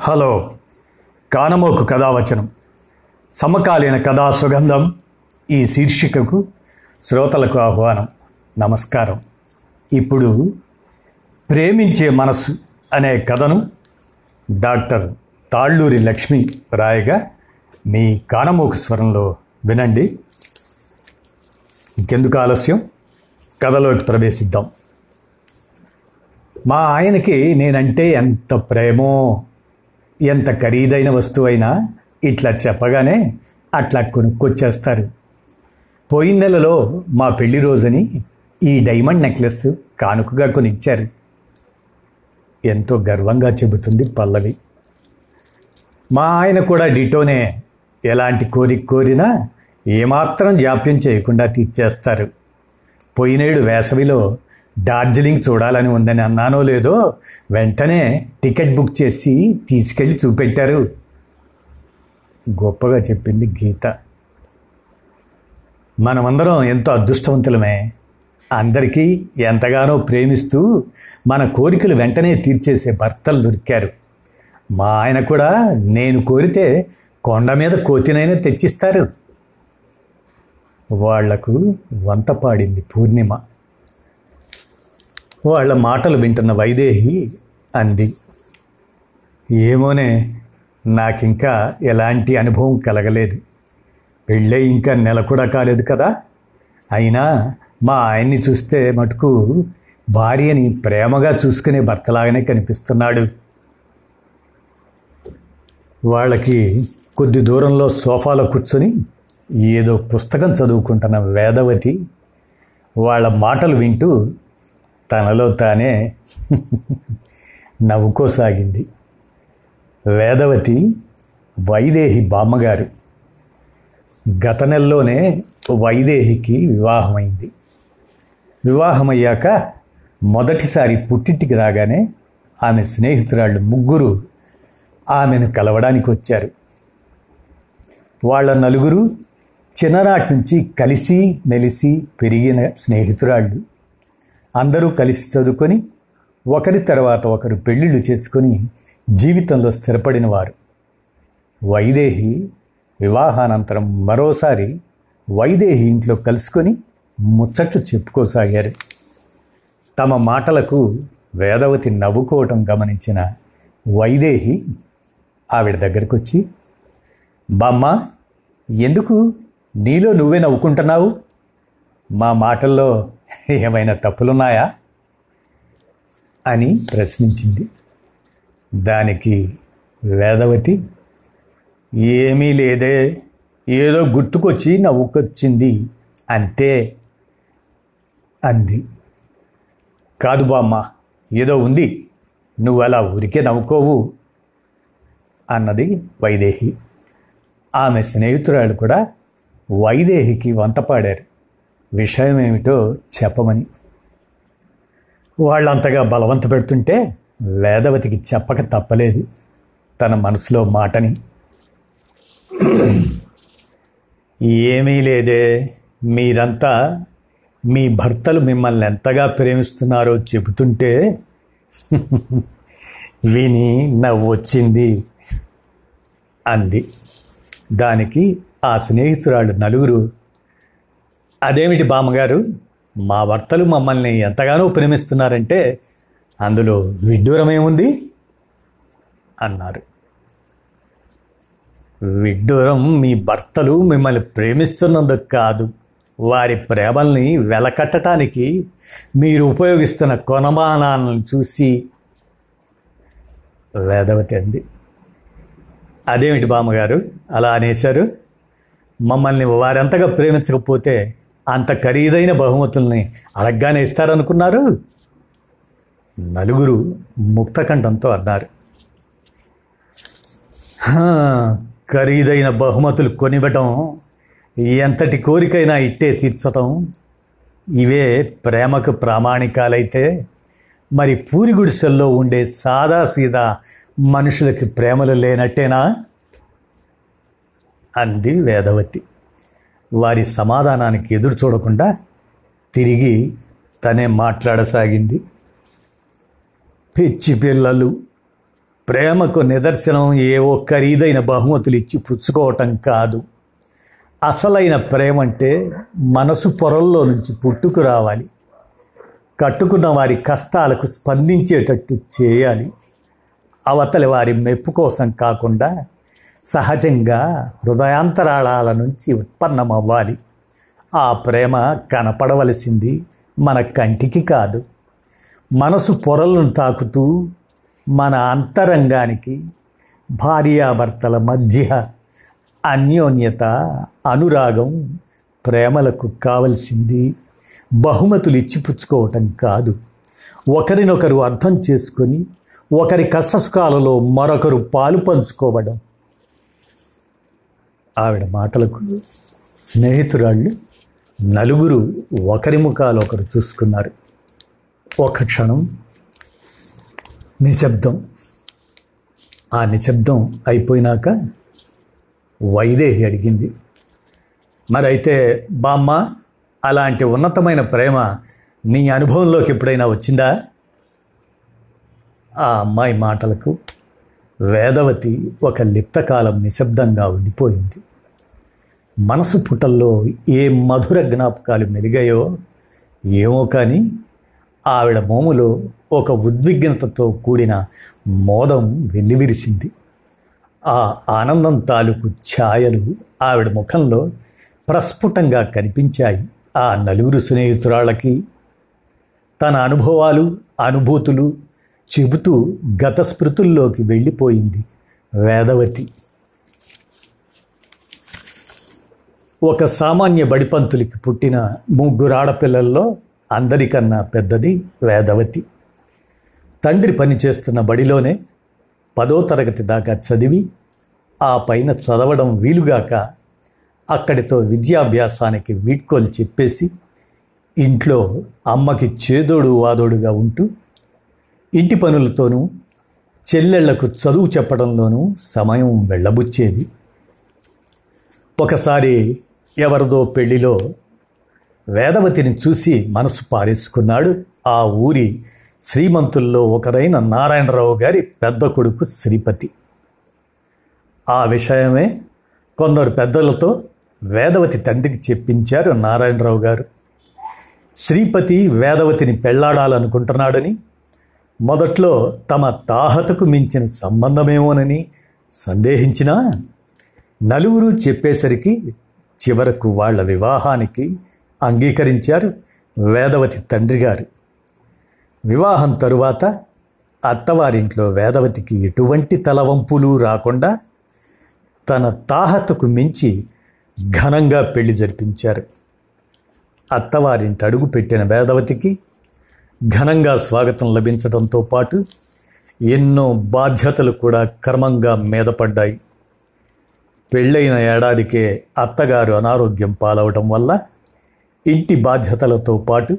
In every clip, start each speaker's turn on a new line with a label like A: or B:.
A: Hello కానమోకు కథావచనం. సమకాలీన కథా సుగంధం ఈ శీర్షికకు శ్రోతలకు ఆహ్వానం. నమస్కారం. ఇప్పుడు ప్రేమించే మనసు అనే కథను డాక్టర్ తాళ్ళూరి లక్ష్మి రాయగా మీ కానమోకు స్వరంలో వినండి. ఇంకెందుకు ఆలస్యం? కథలోకి ప్రవేశిద్దాం. మా ఆయనకి నేనంటే ఎంత ప్రేమో! ఎంత ఖరీదైన వస్తువైనా ఇట్లా చెప్పగానే అట్లా కొనుక్కొచ్చేస్తారు. పోయిన నెలలో మా పెళ్ళి రోజుని ఈ డైమండ్ నెక్లెస్ కానుకగా కొనిచ్చారు. ఎంతో గర్వంగా చెబుతుంది పల్లవి. మా ఆయన కూడా డిటోనే ఎలాంటి కోరిక కోరినా ఏమాత్రం జాప్యం చేయకుండా తీర్చేస్తారు. పోయినేడు వేసవిలో డార్జిలింగ్ చూడాలని ఉందని అన్నానో లేదో వెంటనే టికెట్ బుక్ చేసి తీసుకెళ్ళి చూపెట్టారు. గొప్పగా చెప్పింది గీత. మనమందరం ఎంతో అదృష్టవంతులమే. అందరికీ ఎంతగానో ప్రేమిస్తూ మన కోరికలు వెంటనే తీర్చేసే భర్తలు దొరికారు. మా ఆయన కూడా నేను కోరితే కొండ మీద కోతినైనా తెచ్చిస్తారు. వాళ్ళకు వంత పాడింది పూర్ణిమ. వాళ్ళ మాటలు వింటున్న వైదేహి అంది. ఏమోనే నాకింకా ఎలాంటి అనుభవం కలగలేదు. పెళ్ళై ఇంకా నెల కూడా కాలేదు కదా. అయినా మా ఆయన్ని చూస్తే మటుకు భార్యని ప్రేమగా చూసుకునే భర్తలాగానే కనిపిస్తున్నాడు. వాళ్ళకి కొద్ది దూరంలో సోఫాలో కూర్చొని ఏదో పుస్తకం చదువుకుంటున్న వేదవతి వాళ్ళ మాటలు వింటూ తనలో తానే నవ్వుకోసాగింది. వేదవతి వైదేహి బామ్మగారు. గత నెలలోనే వైదేహికి వివాహమైంది. వివాహమయ్యాక మొదటిసారి పుట్టింటికి రాగానే ఆమె స్నేహితురాళ్ళు ముగ్గురు ఆమెను కలవడానికి వచ్చారు. వాళ్ళ నలుగురు చిన్ననాటి నుంచి కలిసి మెలిసి పెరిగిన స్నేహితురాళ్ళు. అందరూ కలిసి చదువుకొని ఒకరి తర్వాత ఒకరు పెళ్ళిళ్ళు చేసుకొని జీవితంలో స్థిరపడిన వారు వైదేహి వివాహానంతరం మరోసారి వైదేహి ఇంట్లో కలుసుకొని ముచ్చట్లు చెప్పుకోసాగారు. తమ మాటలకు వేదవతి నవ్వుకోవటం గమనించిన వైదేహి ఆవిడ దగ్గరకు వచ్చి బామ్మ ఎందుకు నీలో నువ్వే నవ్వుకుంటున్నావు? మా మాటల్లో ఏమైనా తప్పులున్నాయా? అని ప్రశ్నించింది. దానికి వేదవతి ఏమీ లేదే ఏదో గుర్తుకొచ్చి నవ్వుకొచ్చింది అంతే అంది. కాదు బామ్మ ఏదో ఉంది నువ్వు అలా ఊరికే నవ్వుకోవు అన్నది వైదేహి. ఆమె స్నేహితురాలు కూడా వైదేహికి వంతపాడారు. విషయం ఏమిటో చెప్పమని. వాళ్ళంతగా బలవంత పెడుతుంటే వేదవతికి చెప్పక తప్పలేదు. తన మనసులో మాటని. ఏమీ లేదే. మీరంతా మీ భర్తలు మిమ్మల్ని ఎంతగా ప్రేమిస్తున్నారో చెబుతుంటే విని నవ్వొచ్చింది. అంది. దానికి ఆ స్నేహితురాళ్ళు నలుగురు అదేమిటి బామ్మగారు? మా భర్తలు మమ్మల్ని ఎంతగానో ప్రేమిస్తున్నారంటే అందులో విడ్డూరమేముంది? అన్నారు. విడ్డూరం మీ భర్తలు మిమ్మల్ని ప్రేమిస్తున్నందుకు కాదు. వారి ప్రేమల్ని వెలకట్టడానికి మీరు ఉపయోగిస్తున్న కొనమానాలను చూసి వేదవతి అంది. అదేమిటి బామ్మగారు? అలా అనేశారు? మమ్మల్ని వారెంతగా ప్రేమించకపోతే అంత ఖరీదైన బహుమతుల్ని అడగ్గానే ఇస్తారనుకున్నారు? నలుగురు ముక్తకంఠంతో అన్నారు. ఖరీదైన బహుమతులు కొనివ్వటం ఎంతటి కోరికైనా ఇట్టే తీర్చటం. ఇవే ప్రేమకు ప్రామాణికాలైతే మరి పూరి గుడిసెల్లో ఉండే సాదా సీదా మనుషులకి ప్రేమలు లేనట్టేనా? అంది వేదవతి. వారి సమాధానానికి ఎదురు చూడకుండా తిరిగి తనే మాట్లాడసాగింది. పిచ్చి పిల్లలు ప్రేమకు నిదర్శనం ఏవో ఖరీదైన బహుమతులు ఇచ్చి పుచ్చుకోవటం కాదు. అసలైన ప్రేమ అంటే మనసు పొరల్లో నుంచి పుట్టుకు రావాలి. కట్టుకున్న వారి కష్టాలకు స్పందించేటట్టు చేయాలి. అవతలి వారి మెప్పు కోసం కాకుండా సహజంగా హృదయాంతరాళాల నుంచి ఉత్పన్నమవ్వాలి. ఆ ప్రేమ కనపడవలసింది మన కంటికి కాదు. మనసు పొరలను తాకుతూ మన అంతరంగానికి భార్యాభర్తల మధ్య అన్యోన్యత అనురాగం ప్రేమలకు కావలసింది. బహుమతులు ఇచ్చిపుచ్చుకోవటం కాదు. ఒకరినొకరు అర్థం చేసుకొని ఒకరి కష్టసుఖాలలో మరొకరు పాలు పంచుకోవడం ఆవిడ మాటలకు స్నేహితురాళ్ళు నలుగురు ఒకరి ముఖాలు ఒకరు చూసుకున్నారు. ఒక క్షణం నిశ్శబ్దం. ఆ నిశ్శబ్దం అయిపోయినాక వైదేహి అడిగింది మరైతే బామ్మ అలాంటి ఉన్నతమైన ప్రేమ నీ అనుభవంలోకి ఎప్పుడైనా వచ్చిందా? ఆ అమ్మాయి మాటలకు వేదవతి ఒక లిప్తకాలం నిశ్శబ్దంగా ఉండిపోయింది. మనసు పుటల్లో ఏ మధుర జ్ఞాపకాలు మెలిగాయో ఏమో కానీ ఆవిడ మోములో ఒక ఉద్విగ్నతతో కూడిన మోదం వెల్లివిరిచింది ఆ ఆనందం తాలూకు ఛాయలు ఆవిడ ముఖంలో ప్రస్ఫుటంగా కనిపించాయి. ఆ నలుగురు స్నేహితురాళ్ళకి తన అనుభవాలు అనుభూతులు చెబుతూ గత స్మృతుల్లోకి వెళ్ళిపోయింది వేదవతి. ఒక సామాన్య బడిపంతులకి పుట్టిన ముగ్గురు ఆడపిల్లల్లో అందరికన్నా పెద్దది వేదవతి. తండ్రి పనిచేస్తున్న బడిలోనే పదో తరగతి దాకా చదివి ఆ పైన చదవడం వీలుగాక అక్కడితో విద్యాభ్యాసానికి వీడ్కోలు చెప్పేసి ఇంట్లో అమ్మకి చేదోడు వాదోడుగా ఉంటూ ఇంటి పనులతోనూ చెల్లెళ్ళకు చదువు చెప్పడంలోనూ సమయం వెళ్ళబుచ్చేది. ఒకసారి ఎవరిదో పెళ్ళిలో వేదవతిని చూసి మనసు పారేసుకున్నాడు. ఆ ఊరి శ్రీమంతుల్లో ఒకరైన నారాయణరావు గారి పెద్ద కొడుకు శ్రీపతి. ఆ విషయమే కొందరు పెద్దలతో వేదవతి తండ్రికి చెప్పించారు నారాయణరావు గారు. శ్రీపతి వేదవతిని పెళ్ళాడాలనుకుంటున్నాడని మొదట్లో తమ తాహతకు మించిన సంబంధమేమోనని సందేహించినా నలుగురు చెప్పేసరికి చివరకు వాళ్ళ వివాహానికి అంగీకరించారు వేదవతి తండ్రి గారు. వివాహం తరువాత అత్తవారింట్లో వేదవతికి ఎటువంటి తలవంపులు రాకుండా తన తాహతకు మించి ఘనంగా పెళ్ళి జరిపించారు. అత్తవారింటి అడుగు పెట్టిన వేదవతికి ఘనంగా స్వాగతం లభించడంతో పాటు ఎన్నో బాధ్యతలు కూడా క్రమంగా మీదపడ్డాయి పెళ్ళైన ఏడాదికే అత్తగారు అనారోగ్యం పాలవటం వల్ల ఇంటి బాధ్యతలతో పాటు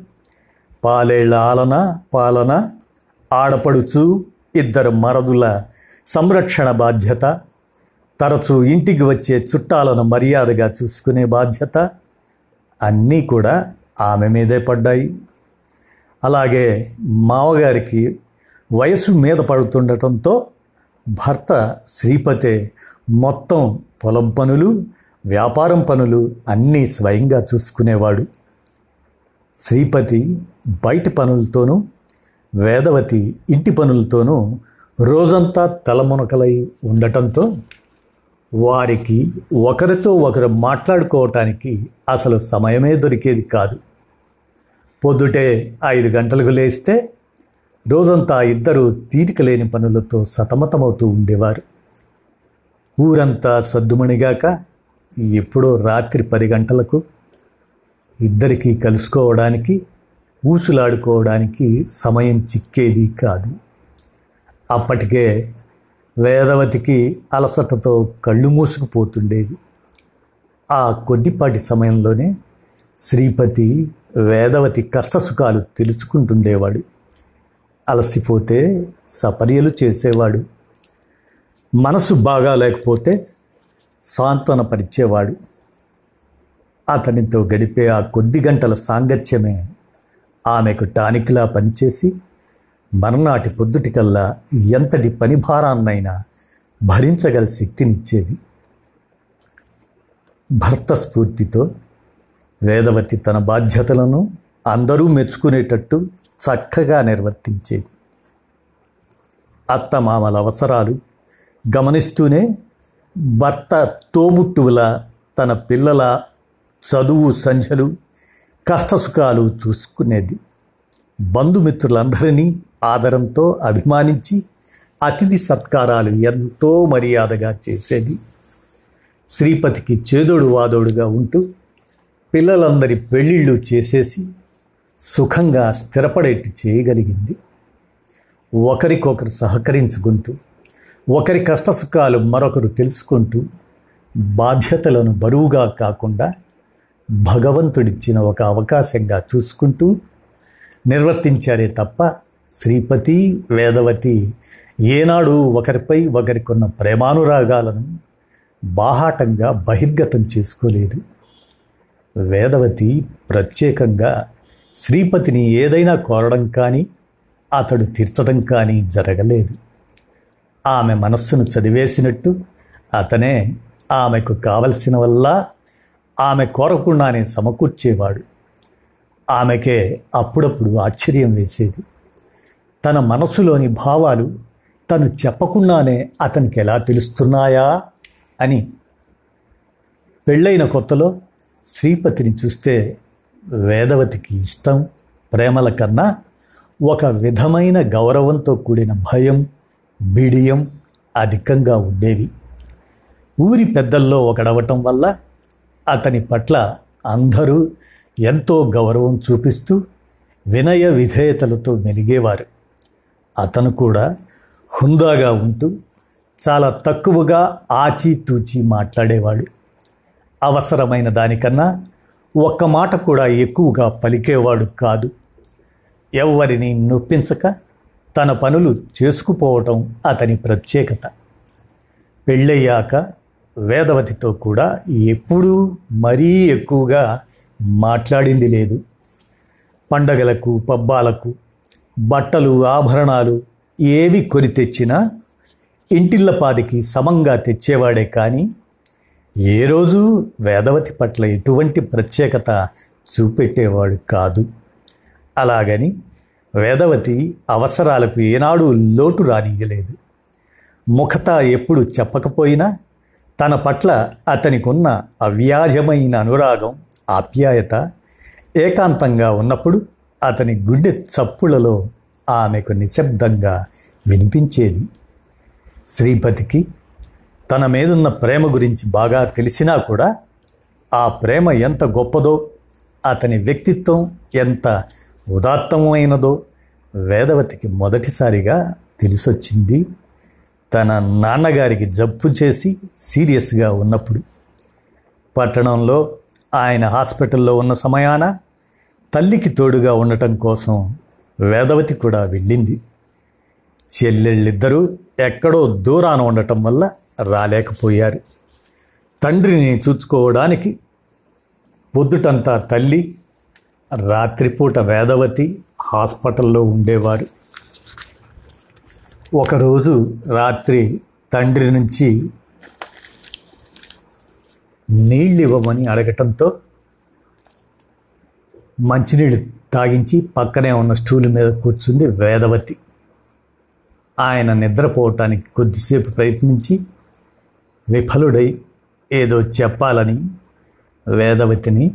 A: పాలేళ్ళ ఆలన పాలన ఆడపడుచు ఇద్దరు మరదుల సంరక్షణ బాధ్యత తరచూ ఇంటికి వచ్చే చుట్టాలను మర్యాదగా చూసుకునే బాధ్యత అన్నీ కూడా ఆమె మీదే పడ్డాయి. అలాగే మావగారికి వయసు మీద పడుతుండటంతో భర్త శ్రీపతే మొత్తం పొలం పనులు వ్యాపారం పనులు అన్నీ స్వయంగా చూసుకునేవాడు. శ్రీపతి బయటి పనులతోనూ వేదవతి ఇంటి పనులతోనూ రోజంతా తలమునకలై ఉండటంతో వారికి ఒకరితో ఒకరు మాట్లాడుకోవటానికి అసలు సమయమే దొరికేది కాదు. పొద్దుటే ఐదు గంటలకు లేస్తే రోజంతా ఇద్దరు తీరిక లేని పనులతో సతమతమవుతూ ఉండేవారు. ఊరంతా సద్దుమణిగాక ఎప్పుడో రాత్రి పది గంటలకు ఇద్దరికీ కలుసుకోవడానికి ఊసులాడుకోవడానికి సమయం చిక్కేది కాదు. అప్పటికే వేదవతికి అలసటతో కళ్ళు మూసుకుపోతుండేది. ఆ కొద్దిపాటి సమయంలోనే శ్రీపతి వేదవతి కష్టసుఖాలు తెలుసుకుంటుండేవాడు. అలసిపోతే సపర్యలు చేసేవాడు. మనసు బాగా లేకపోతే సాంత్వనపరిచేవాడు అతనితో గడిపే ఆ కొద్ది గంటల సాంగత్యమే ఆమెకు టానిక్లా పనిచేసి మర్నాటి పొద్దుటికల్లా ఎంతటి పని భారాన్నైనా భరించగల శక్తినిచ్చేది. భర్త స్ఫూర్తితో వేదవతి తన బాధ్యతలను అందరూ మెచ్చుకునేటట్టు చక్కగా నిర్వర్తించేది. అత్తమామల అవసరాలు గమనిస్తూనే భర్త తోబుట్టువుల తన పిల్లల చదువు సంధ్యలు కష్టసుఖాలు చూసుకునేది. బంధుమిత్రులందరినీ ఆదరంతో అభిమానించి అతిథి సత్కారాలు ఎంతో మర్యాదగా చేసేది. శ్రీపతికి చేదోడు వాదోడుగా ఉంటూ పిల్లలందరి పెళ్ళిళ్ళు చేసేసి సుఖంగా స్థిరపడేట్టు చేయగలిగింది. ఒకరికొకరు సహకరించుకుంటూ ఒకరి కష్టసుఖాలు మరొకరు తెలుసుకుంటూ బాధ్యతలను బరువుగా కాకుండా భగవంతుడిచ్చిన ఒక అవకాశంగా చూసుకుంటూ నిర్వర్తించారే తప్ప శ్రీపతి వేదవతి ఏనాడు ఒకరిపై ఒకరికున్న ప్రేమానురాగాలను బాహాటంగా బహిర్గతం చేసుకోలేదు. వేదవతి ప్రత్యేకంగా శ్రీపతిని ఏదైనా కోరడం కానీ అతడు తీర్చడం కానీ జరగలేదు. ఆమె మనస్సును చదివేసినట్టు అతనే ఆమెకు కావలసిన వల్ల ఆమె కోరకుండానే సమకూర్చేవాడు. ఆమెకే అప్పుడప్పుడు ఆశ్చర్యం వేసేది. తన మనసులోని భావాలు తను చెప్పకుండానే అతనికి ఎలా తెలుస్తున్నాయా అని. పెళ్ళైన కొత్తలో శ్రీపతిని చూస్తే వేదవతికి ఇష్టం ప్రేమల కన్నా ఒక విధమైన గౌరవంతో కూడిన భయం బిడియం అధికంగా ఉండేవి. ఊరి పెద్దల్లో ఒకడవటం వల్ల అతని పట్ల అందరూ ఎంతో గౌరవం చూపిస్తూ వినయ విధేయతలతో మెలిగేవారు. అతను కూడా హుందాగా ఉంటూ చాలా తక్కువగా ఆచితూచి మాట్లాడేవాడు. అవసరమైన దానికన్నా ఒక్క మాట కూడా ఎక్కువగా పలికేవాడు కాదు. ఎవరిని నొప్పించక తన పనులు చేసుకుపోవటం అతని ప్రత్యేకత. పెళ్ళయ్యాక వేదవతితో కూడా ఎప్పుడూ మరీ ఎక్కువగా మాట్లాడింది లేదు. పండగలకు పబ్బాలకు బట్టలు ఆభరణాలు ఏవి కొని తెచ్చినా ఇంటిళ్ళపాదికి సమంగా తెచ్చేవాడే కానీ ఏ రోజు వేదవతి పట్ల ఎటువంటి ప్రత్యేకత చూపెట్టేవాడు కాదు. అలాగని వేదవతి అవసరాలకు ఏనాడు లోటు రానియలేదు ముఖత ఎప్పుడు చెప్పకపోయినా తన పట్ల అతనికి ఉన్న అవ్యాజమైన అనురాగం ఆప్యాయత ఏకాంతంగా ఉన్నప్పుడు అతని గుండె చప్పులలో ఆమెకు నిశ్శబ్దంగా వినిపించేది. శ్రీపతికి తన మీదున్న ప్రేమ గురించి బాగా తెలిసినా కూడా ఆ ప్రేమ ఎంత గొప్పదో అతని వ్యక్తిత్వం ఎంత ఉదాత్తమైనదో వేదవతికి మొదటిసారిగా తెలిసొచ్చింది. తన నాన్నగారికి జబ్బు చేసి సీరియస్గా ఉన్నప్పుడు. పట్టణంలో ఆయన హాస్పిటల్లో ఉన్న సమయాన తల్లికి తోడుగా ఉండటం కోసం వేదవతి కూడా వెళ్ళింది. చెల్లెళ్ళిద్దరూ ఎక్కడో దూరాన ఉండటం వల్ల రాలేకపోయారు. తండ్రిని చూసుకోవడానికి పొద్దుటంతా తల్లి రాత్రిపూట వేదవతి హాస్పిటల్లో ఉండేవారు. ఒకరోజు రాత్రి తండ్రి నుంచి నీళ్ళు ఇవ్వమని అడగటంతో మంచినీళ్ళు తాగించి పక్కనే ఉన్న స్టూల్ మీద కూర్చుంది వేదవతి. ఆయన నిద్రపోవటానికి కొద్దిసేపు ప్రయత్నించి విఫలుడై ఏదో చెప్పాలని వేదవతిని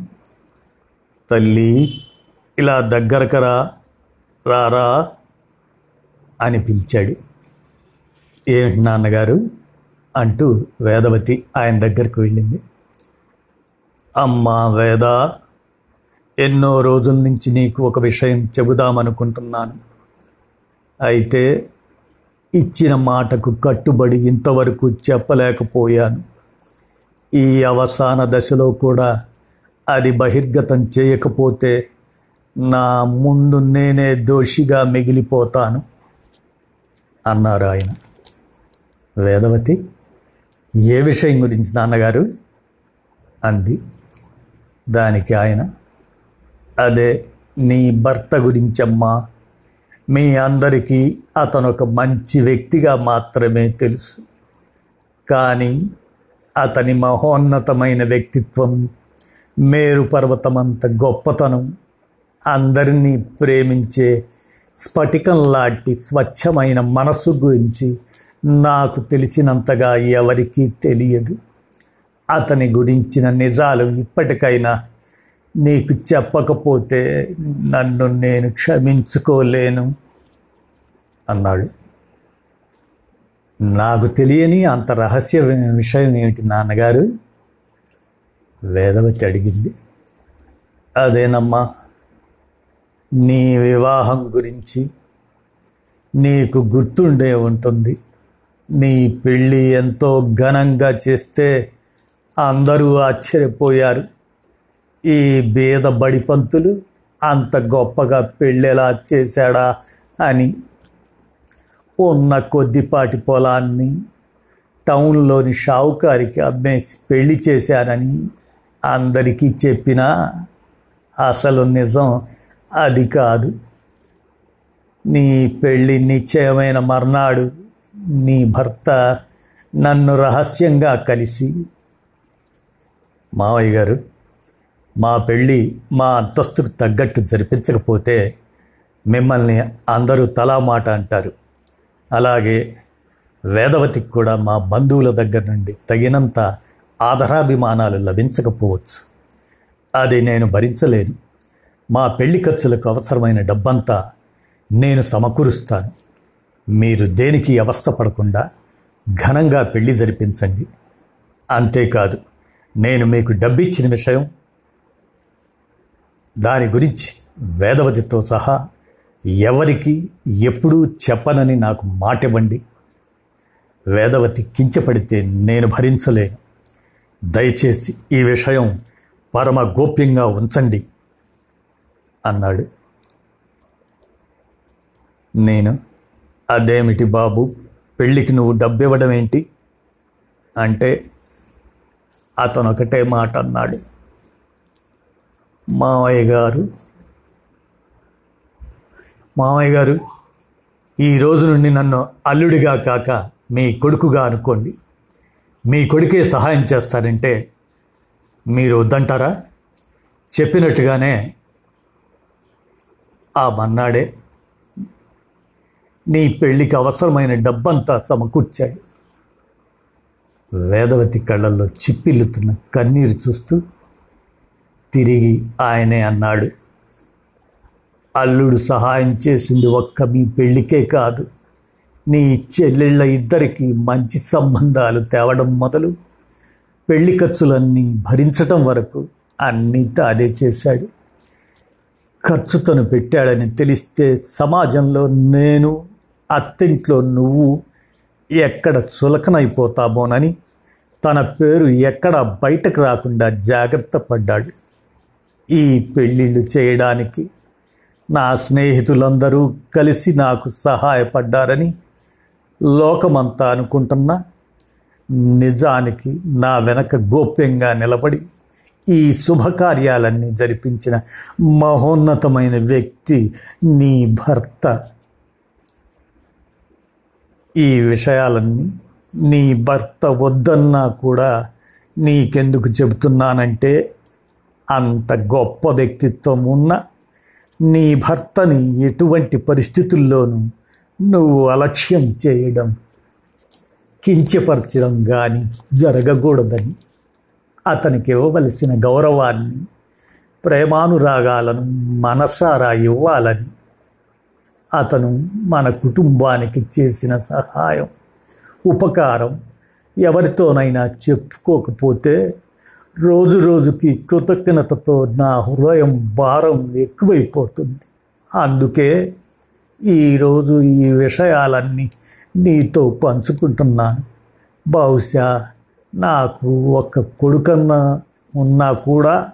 A: తల్లి ఇలా దగ్గరకరా రారా అని పిలిచాడు. ఏమిటి నాన్నగారు? అంటూ వేదవతి ఆయన దగ్గరకు వెళ్ళింది. అమ్మా వేద ఎన్నో రోజుల నుంచి నీకు ఒక విషయం చెబుదామనుకుంటున్నాను. అయితే ఇచ్చిన మాటకు కట్టుబడి ఇంతవరకు చెప్పలేకపోయాను. ఈ అవసాన దశలో కూడా అది బహిర్గతం చేయకపోతే నా ముందు నేనే దోషిగా మిగిలిపోతాను అన్నారు ఆయన. వేదవతి ఏ విషయం గురించి నాన్నగారు? అంది. దానికి ఆయన అదే నీ భర్త గురించమ్మా మీ అందరికీ అతను ఒక మంచి వ్యక్తిగా మాత్రమే తెలుసు. కానీ అతని మహోన్నతమైన వ్యక్తిత్వం మేరు పర్వతమంత గొప్పతనం. అందరినీ ప్రేమించే స్ఫటికం లాంటి స్వచ్ఛమైన మనసు గురించి నాకు తెలిసినంతగా ఎవరికీ తెలియదు. అతని గురించిన నిజాలు ఇప్పటికైనా నీకు చెప్పకపోతే నన్ను నేను క్షమించుకోలేను అన్నాడు. నాకు తెలియని అంత రహస్య విషయం ఏమిటి నాన్నగారు? వేదవతి అడిగింది. అదేనమ్మా నీ వివాహం గురించి నీకు గుర్తుండే ఉంటుంది. నీ పెళ్ళి ఎంతో ఘనంగా చేస్తే అందరూ ఆశ్చర్యపోయారు. ఈ బీద బడిపంతులు అంత గొప్పగా పెళ్ళెలా చేశాడా అని. ఉన్న కొద్దిపాటి పొలాన్ని టౌన్లోని షావుకారికి అమ్మేసి పెళ్ళి చేశానని అందరికీ చెప్పినా అసలు నిజం అది కాదు. నీ పెళ్ళి నిశ్చయమైన మర్నాడు నీ భర్త నన్ను రహస్యంగా కలిసి. మావయ్య గారు మా పెళ్ళి మా అంతస్తుకు తగ్గట్టు జరిపించకపోతే మిమ్మల్ని అందరూ తలా మాట అంటారు. అలాగే వేదవతికి కూడా మా బంధువుల దగ్గర నుండి తగినంత ఆదరాభిమానాలు లభించకపోవచ్చు. అది నేను భరించలేను. మా పెళ్ళి ఖర్చులకు అవసరమైన డబ్బంతా నేను సమకూరుస్తాను. మీరు దేనికి అవస్థ పడకుండా ఘనంగా పెళ్ళి జరిపించండి. అంతేకాదు నేను మీకు డబ్బిచ్చిన విషయం దాని గురించి వేదవతితో సహా ఎవరికి ఎప్పుడూ చెప్పనని నాకు మాటివ్వండి. వేదవతి కించపడితే నేను భరించలేను. దయచేసి ఈ విషయం పరమ గోప్యంగా ఉంచండి అన్నాడు. నేను అదేమిటి బాబు పెళ్ళికి నువ్వు డబ్బు ఇవ్వడం ఏంటి? అంటే అతను ఒకటే మాట అన్నాడు. మావయ్య గారు మావయ్య గారు ఈ రోజు నుండి నన్ను అల్లుడిగా కాక మీ కొడుకుగా అనుకోండి. మీ కొడుకే సహాయం చేస్తారంటే మీరు వద్దంటారా? చెప్పినట్టుగానే ఆ మన్నాడే నీ పెళ్ళికి అవసరమైన డబ్బంతా సమకూర్చాడు. వేదవతి కళ్ళల్లో చిప్పిల్లుతున్న కన్నీరు చూస్తూ తిరిగి ఆయనే అన్నాడు అల్లుడు సహాయం చేసింది ఒక్క మీ పెళ్ళికే కాదు. నీ చెల్లెళ్ళ ఇద్దరికి మంచి సంబంధాలు తేవడం మొదలు. పెళ్ళి ఖర్చులన్నీ భరించటం వరకు అన్నీ తానే చేశాడు. ఖర్చు తను పెట్టాడని తెలిస్తే సమాజంలో నేను అత్తింట్లో నువ్వు ఎక్కడ చులకనైపోతామోనని తన పేరు ఎక్కడ బయటకు రాకుండా జాగ్రత్త పడ్డాడు. ఈ పెళ్ళిళ్ళు చేయడానికి నా స్నేహితులందరూ కలిసి నాకు సహాయపడ్డారని లోకమంతా అనుకుంటున్నా నిజానికి నా వెనక గోప్యంగా నిలబడి ఈ శుభకార్యాలన్నీ జరిపించిన మహోన్నతమైన వ్యక్తి నీ భర్త. ఈ విషయాలన్నీ నీ భర్త వద్దన్నా కూడా నీకెందుకు చెబుతున్నానంటే అంత గొప్ప వ్యక్తిత్వం ఉన్న నీ భర్తని ఎటువంటి పరిస్థితుల్లోనూ నువ్వు అలక్ష్యం చేయడం కించపరచడం కానీ జరగకూడదని అతనికి ఇవ్వవలసిన గౌరవాన్ని ప్రేమానురాగాలను మనసారా ఇవ్వాలని అతను మన కుటుంబానికి చేసిన సహాయం ఉపకారం ఎవరితోనైనా చెప్పుకోకపోతే రోజు రోజుకి కృతజ్ఞతతో నా హృదయం భారం ఎక్కువైపోతుంది. అందుకే ఈరోజు ఈ విషయాలన్నీ నీతో పంచుకుంటున్నాను. బహుశా నాకు ఒక కొడుకన్నా ఉన్నా కూడా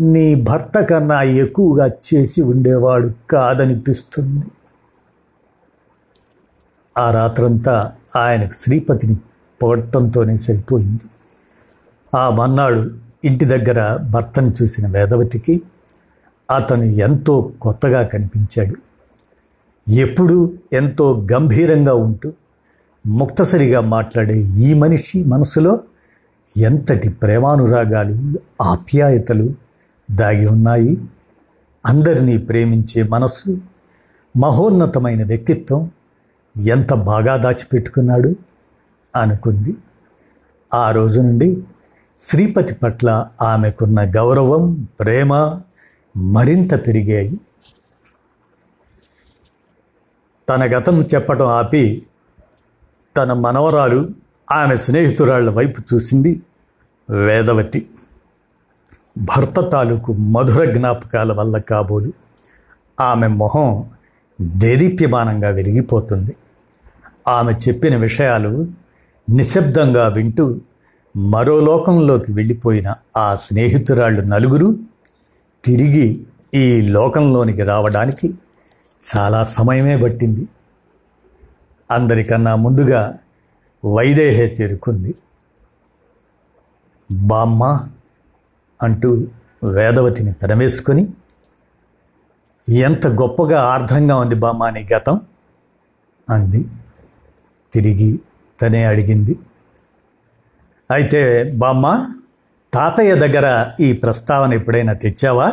A: నీ భర్త కన్నా ఎక్కువగా చేసి ఉండేవాడు కాదనిపిస్తుంది. ఆ రాత్రంతా ఆయనకు శ్రీపతిని పొగట్టంతోనే సరిపోయింది. ఆ మన్నాడు ఇంటి దగ్గర భర్తను చూసిన వేదవతికి అతను ఎంతో కొత్తగా కనిపించాడు. ఎప్పుడూ ఎంతో గంభీరంగా ఉంటూ ముక్తసరిగా మాట్లాడే ఈ మనిషి మనసులో ఎంతటి ప్రేమానురాగాలు ఆప్యాయతలు దాగి ఉన్నాయి. అందరినీ ప్రేమించే మనసు మహోన్నతమైన వ్యక్తిత్వం ఎంత బాగా దాచిపెట్టుకున్నాడు అనుకుంది. ఆ రోజు నుండి శ్రీపతి పట్ల ఆమెకున్న గౌరవం ప్రేమ మరింత పెరిగాయి. తన గతం చెప్పటం ఆపి తన మనవరాలు ఆమె స్నేహితురాళ్ళ వైపు చూసింది వేదవతి. భర్త తాలూకు మధుర జ్ఞాపకాల వల్ల కాబోలు. ఆమె మొహం దేదీప్యమానంగా వెలిగిపోతుంది. ఆమె చెప్పిన విషయాలు నిశ్శబ్దంగా వింటూ మరో లోకంలోకి వెళ్ళిపోయిన ఆ స్నేహితురాళ్ళు నలుగురు తిరిగి ఈ లోకంలోనికి రావడానికి చాలా సమయమే పట్టింది. అందరికన్నా ముందుగా వైదేహే చేరుకుంది. బామ్మ అంటూ వేదవతిని పెనవేసుకొని ఎంత గొప్పగా ఆర్ద్రంగా ఉంది బామ్మ అనే గతం అంది. తిరిగి తనే అడిగింది అయితే బామ్మ తాతయ్య దగ్గర ఈ ప్రస్తావన ఎప్పుడైనా తెచ్చావా?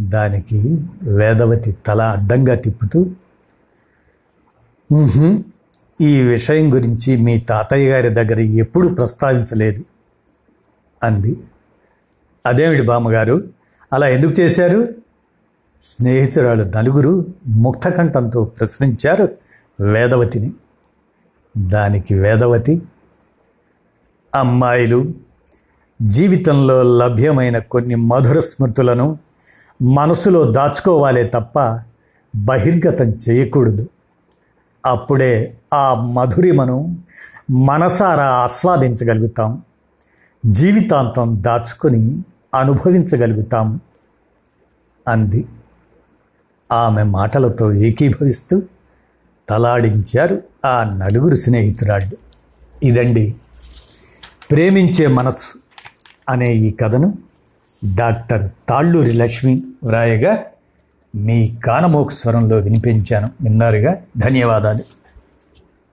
A: దానికి వేదవతి తల అడ్డంగా తిప్పుతూ ఈ విషయం గురించి మీ తాతయ్య గారి దగ్గర ఎప్పుడూ ప్రస్తావించలేదు అంది. అదేమిటి బామ్మగారు? అలా ఎందుకు చేశారు? స్నేహితురాలు నలుగురు ముక్తకంఠంతో ప్రశ్నించారు వేదవతిని. దానికి వేదవతి అమ్మాయిలు జీవితంలో లభ్యమైన కొన్ని మధుర స్మృతులను మనసులో దాచుకోవాలే తప్ప బహిర్గతం చేయకూడదు. అప్పుడే ఆ మధురిమను మనసారా ఆస్వాదించగలుగుతాం. జీవితాంతం దాచుకొని అనుభవించగలుగుతాం అంది. ఆమె మాటలతో ఏకీభవిస్తూ తలాడించారు ఆ నలుగురు స్నేహితురాళ్ళు. ఇదండి ప్రేమించే మనస్సు అనే ఈ కథను డాక్టర్ తాళ్ళూరి లక్ష్మి వ్రాయగా మీ కానమోకు స్వరంలో వినిపించాను. విన్నారుగా? ధన్యవాదాలు.